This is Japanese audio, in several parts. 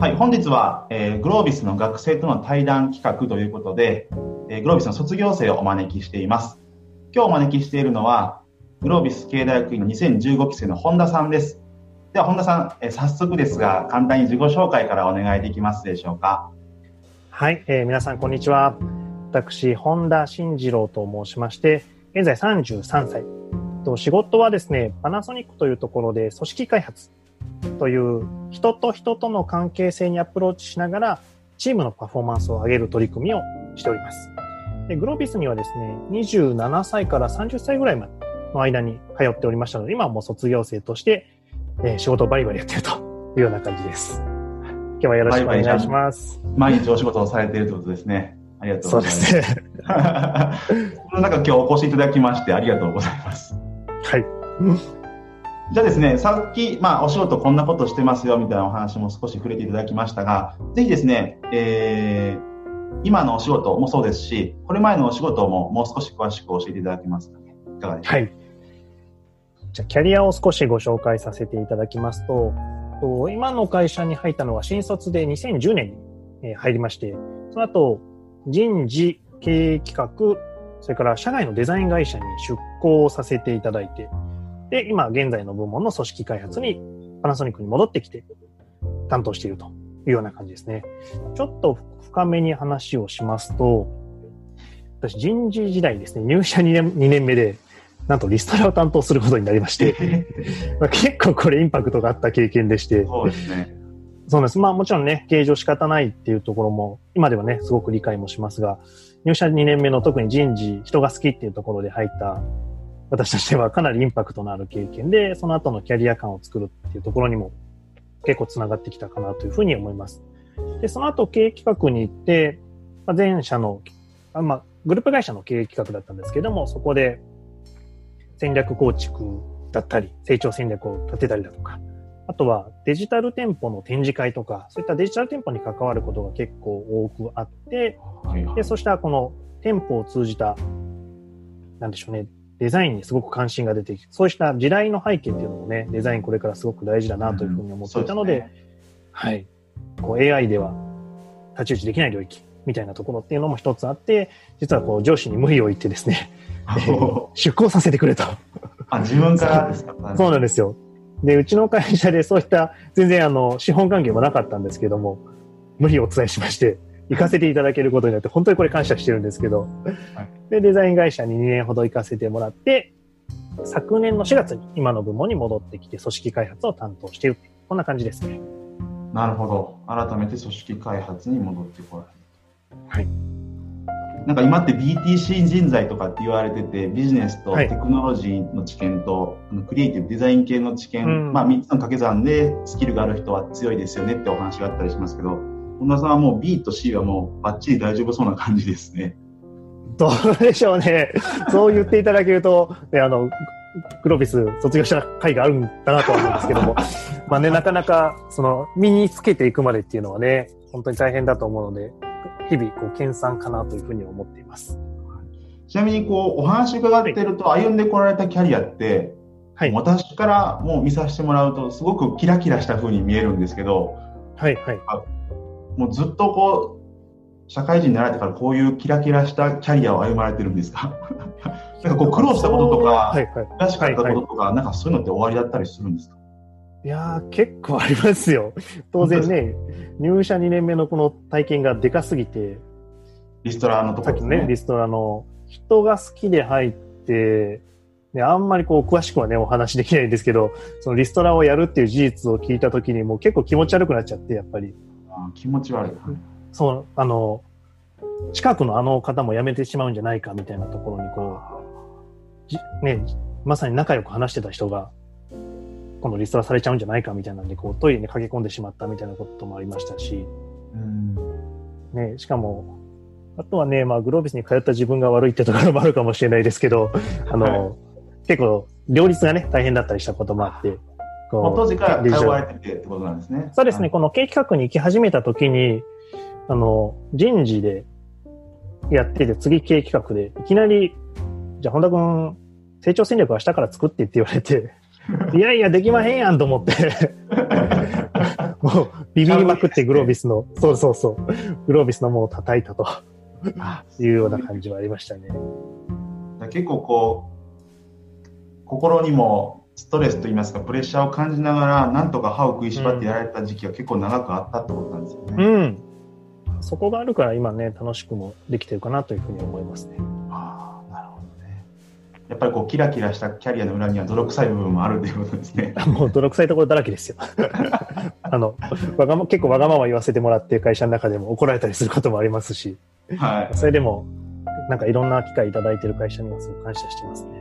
はい、本日は、えー、グロービスの学生との対談企画ということで、えー、グロービスの卒業生をお招きしています。今日お招きしているのは、グロービス経営大学院の2015期生の本田さんです。では本田さん、えー、早速ですが、簡単に自己紹介からお願いできますでしょうか？はい、えー、皆さんこんにちは。私、本田慎次郎と申しまして、現在33歳。と仕事はですね、パナソニックというところで組織開発という人と人との関係性にアプローチしながらチームのパフォーマンスを上げる取り組みをしております。でグロービスにはですね、27歳から30歳ぐらいまでの間に通っておりましたので、今はもう卒業生として、えー、仕事をバリバリやってるというような感じです。今日はよろしくお願いします。毎日お仕事をされているということですね。ありがとうございます。そうですね。この中今日お越しいただきましてありがとうございます。はい。じゃあですね、さっき、まあ、お仕事こんなことしてますよみたいなお話も少し触れていただきましたが、ぜひですね、えー、今のお仕事もそうですし、これ前のお仕事ももう少し詳しく教えていただけますかね？いかがでしょう？か。はい。じゃ、キャリアを少しご紹介させていただきますと、今の会社に入ったのは新卒で2010年に入りまして、その後、人事、経営企画、それから社外のデザイン会社に出向させていただいて、で、今現在の部門の組織開発にパナソニックに戻ってきて担当しているというような感じですね。ちょっと深めに話をしますと、私人事時代ですね、入社2年 ,2 年目で、なんとリストラを担当することになりまして、まあ、結構これインパクトがあった経験でして、そうですね。そうです。まあもちろんね、経営上仕方ないっていうところも、今ではね、すごく理解もしますが、入社2年目の特に人事、人が好きっていうところで入った私としてはかなりインパクトのある経験で、その後のキャリア感を作るっていうところにも結構つながってきたかなというふうに思います。で、その後経営企画に行って、まあ、前社の、あまあ、グループ会社の経営企画だったんですけども、そこで戦略構築だったり、成長戦略を立てたりだとか、あとはデジタル店舗の展示会とか、そういったデジタル店舗に関わることが結構多くあって、で、そしたらこの店舗を通じた、なんでしょうね、デザインにすごく関心が出てきて、そうした時代の背景っていうのもね、デザインこれからすごく大事だなというふうに思っていたので、うんでね、はい。こう AI では太刀打ちできない領域みたいなところっていうのも一つあって、実はこう上司に無理を言ってですね、出向させてくれと。あ、自分からですか？そうなんですよ。で、うちの会社でそういった全然あの資本関係もなかったんですけども、無理をお伝えしまして、行かせていただけることになって、本当にこれ感謝してるんですけど、はい、で、デザイン会社に2年ほど行かせてもらって、昨年の4月に今の部門に戻ってきて、組織開発を担当している。こんな感じですね。なるほど。改めて組織開発に戻ってこられる。はい。なんか今って BTC 人材とかって言われてて、ビジネスとテクノロジーの知見と、はい、クリエイティブデザイン系の知見、うん、まあ3つの掛け算でスキルがある人は強いですよねってお話があったりしますけど、本田さんはもう B と C はもうバッチリ大丈夫そうな感じですね。どうでしょうね。そう言っていただけると、ね、あの、グロビス卒業した回があるんだなと思うんですけども、まあね、なかなか、その、身につけていくまでっていうのはね、本当に大変だと思うので、日々、こう、研鑽かなというふうに思っています。ちなみに、こう、お話伺ってると、歩んでこられたキャリアって、はい、私からもう見させてもらうと、すごくキラキラした風に見えるんですけど、はい、はい。もうずっとこう、社会人になられてからこういうキラキラしたキャリアを歩まれてるんですか？なんかこう苦労したこととか、はいはい、悔しかったこととか、はいはい、なんかそういうのって終わりだったりするんですか？いや結構ありますよ。当然ね、入社2年目のこの体験がでかすぎて、リストラのところね。ね、リストラの人が好きで入って、ね、あんまりこう詳しくはね、お話できないんですけど、そのリストラをやるっていう事実を聞いたときにもう結構気持ち悪くなっちゃって、やっぱり。気持ち悪い。そう、あの、近くのあの方も辞めてしまうんじゃないかみたいなところにこう、ね、まさに仲良く話してた人が、今度リストラされちゃうんじゃないかみたいなんで、こうトイレに駆け込んでしまったみたいなこともありましたし、うん。ね、しかも、あとはね、まあ、グロービスに通った自分が悪いってところもあるかもしれないですけど、あの、はい、結構、両立がね、大変だったりしたこともあって、当時から通われててってことなんですね。そうですね、はい、この経営企画に行き始めた時に、あの、人事でやってて、次経営企画で、いきなり、じゃあ本田君、成長戦略は明日から作ってって言われて、いやいや、できまへんやんと思って もうビビりまくってグロービスの、そうそうそう、グロービスのものを叩いたと。いうような感じはありましたね。結構こう、心にもストレスといいますか、プレッシャーを感じながら、なんとか歯を食いしばってやられた時期が結構長くあったってことなんですよね。うん。そこがあるから今ね、楽しくもできてるかなというふうに思いますね。ああ、なるほどね。やっぱりこう、キラキラしたキャリアの裏には泥臭い部分もあるということですね。もう泥臭いところだらけですよ。あの、わがま、結構わがまま言わせてもらって会社の中でも怒られたりすることもありますし、はい。それでも、なんかいろんな機会いただいている会社にはすごく感謝してますね。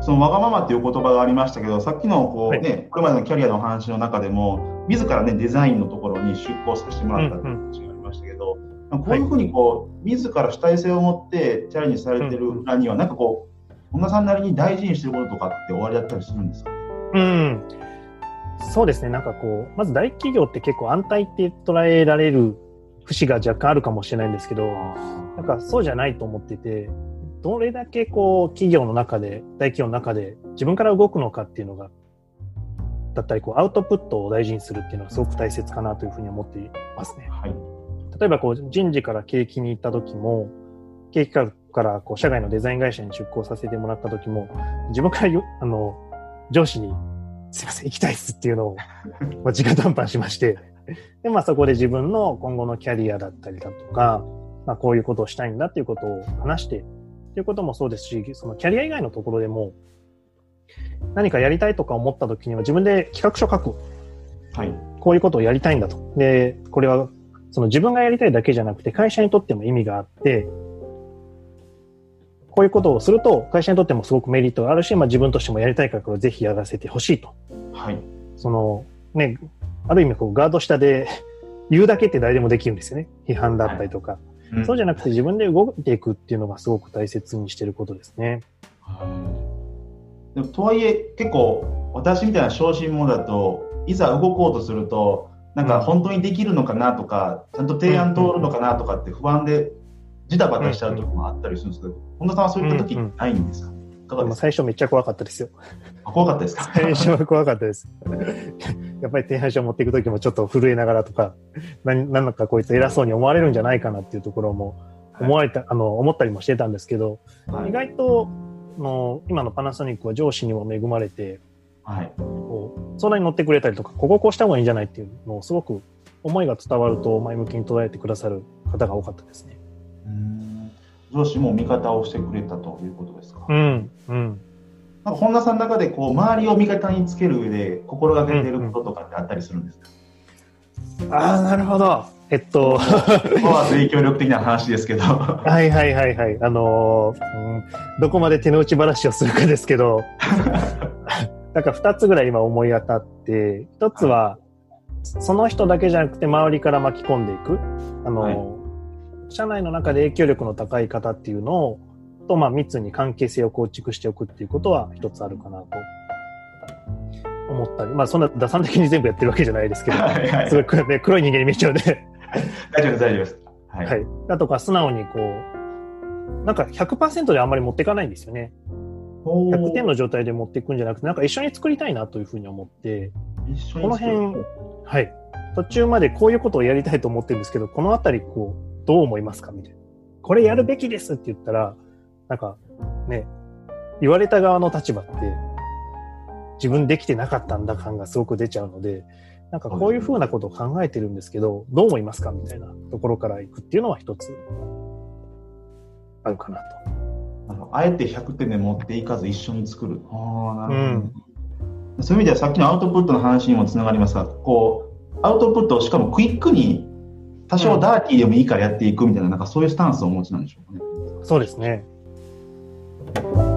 そのわがままっていう言葉がありましたけど、さっきのこうね、はい、これまでのキャリアの話の中でも、自らね、デザインのところに出向させてもらったっていう話がありましたけど、うんうん、こういうふうにこう、自ら主体性を持ってチャレンジされてる裏には、なんかこう、本田さんなりに大事にしてることとかって終わりだったりするんですか？うん。そうですね。なんかこう、まず大企業って結構安泰って捉えられる節が若干あるかもしれないんですけど、なんかそうじゃないと思ってて、どれだけこう企業の中で、大企業の中で自分から動くのかっていうのが、だったりこうアウトプットを大事にするっていうのはすごく大切かなというふうに思っていますね。はい、例えばこう人事から景気に行った時も、景気からこう社外のデザイン会社に出向させてもらった時も、自分からよ あの上司にすいません、行きたいっすっていうのを、まあ、直談判しまして、で、まあそこで自分の今後のキャリアだったりだとか、まあこういうことをしたいんだっていうことを話して、っていうこともそうですし、そのキャリア以外のところでも、何かやりたいとか思った時には自分で企画書書く。はい。こういうことをやりたいんだと。で、これは、その自分がやりたいだけじゃなくて会社にとっても意味があって、こういうことをすると会社にとってもすごくメリットがあるし、まあ自分としてもやりたいからこれぜひやらせてほしいと。はい。その、ね、ある意味こうガード下で言うだけって誰でもできるんですよね。批判だったりとか。はいうん、そうじゃなくて自分で動いていくっていうのがすごく大切にしてることですね。でもとはいえ結構私みたいな小心者だといざ動こうとするとなんか本当にできるのかなとか、ちゃんと提案通るのかなとかって不安でジタバタしちゃう時もあったりするんですけど、本田さんはそういった時ないんですか、かが最初めっちゃ怖かったですよ。怖かったですか？最初は怖かったです。やっぱり提案書を持っていくときもちょっと震えながらとか、何なんかこいつ偉そうに思われるんじゃないかなっていうところも思われた、はい、あの、思ったりもしてたんですけど、はい、意外と、の今のパナソニックは上司にも恵まれて、はい、こう相談に乗ってくれたりとか、こここうした方がいいんじゃないっていうのをすごく思いが伝わると前向きに捉えてくださる方が多かったですね。上司も味方をしてくれたということですか？うん、うん。なんか本田さんの中でこう周りを味方につける上で心がけてることとかってあったりするんですか、うんうん、ああ、なるほど。えっと。は影響力的な話ですけど。はいはいはいはい。あのー、うん、どこまで手の内話をするかですけど、なんか二つぐらい今思い当たって、一つは、その人だけじゃなくて周りから巻き込んでいく。あのーはい社内の中で影響力の高い方っていうのを、と、まあ、密に関係性を構築しておくっていうことは一つあるかなと思ったり、まあ、そんな打算的に全部やってるわけじゃないですけど、はいはい、すごい、ね、黒い人間に見えちゃうんで大丈夫です、大丈夫です。はい。はい。だとか、素直にこう、なんか100%であんまり持っていかないんですよね。100点の状態で持っていくんじゃなくて、なんか一緒に作りたいなというふうに思って、この辺、はい。途中までこういうことをやりたいと思ってるんですけど、このあたり、こう、どう思いますかみたいな。これやるべきですって言ったら、なんかね、言われた側の立場って自分できてなかったんだ感がすごく出ちゃうので、なんかこういうふうなことを考えてるんですけど、どう思いますかみたいなところから行くっていうのは一つあるかなと。あのあえて100点で持っていかず一緒に作る。ああ、なるほど、うん、そういう意味ではさっきのアウトプットの話にもつながりますが、こう、アウトプットをしかもクイックに多少ダーティーでもいいからやっていくみたいな、なんかそういうスタンスをお持ちなんでしょうかね。そうですね。Bye.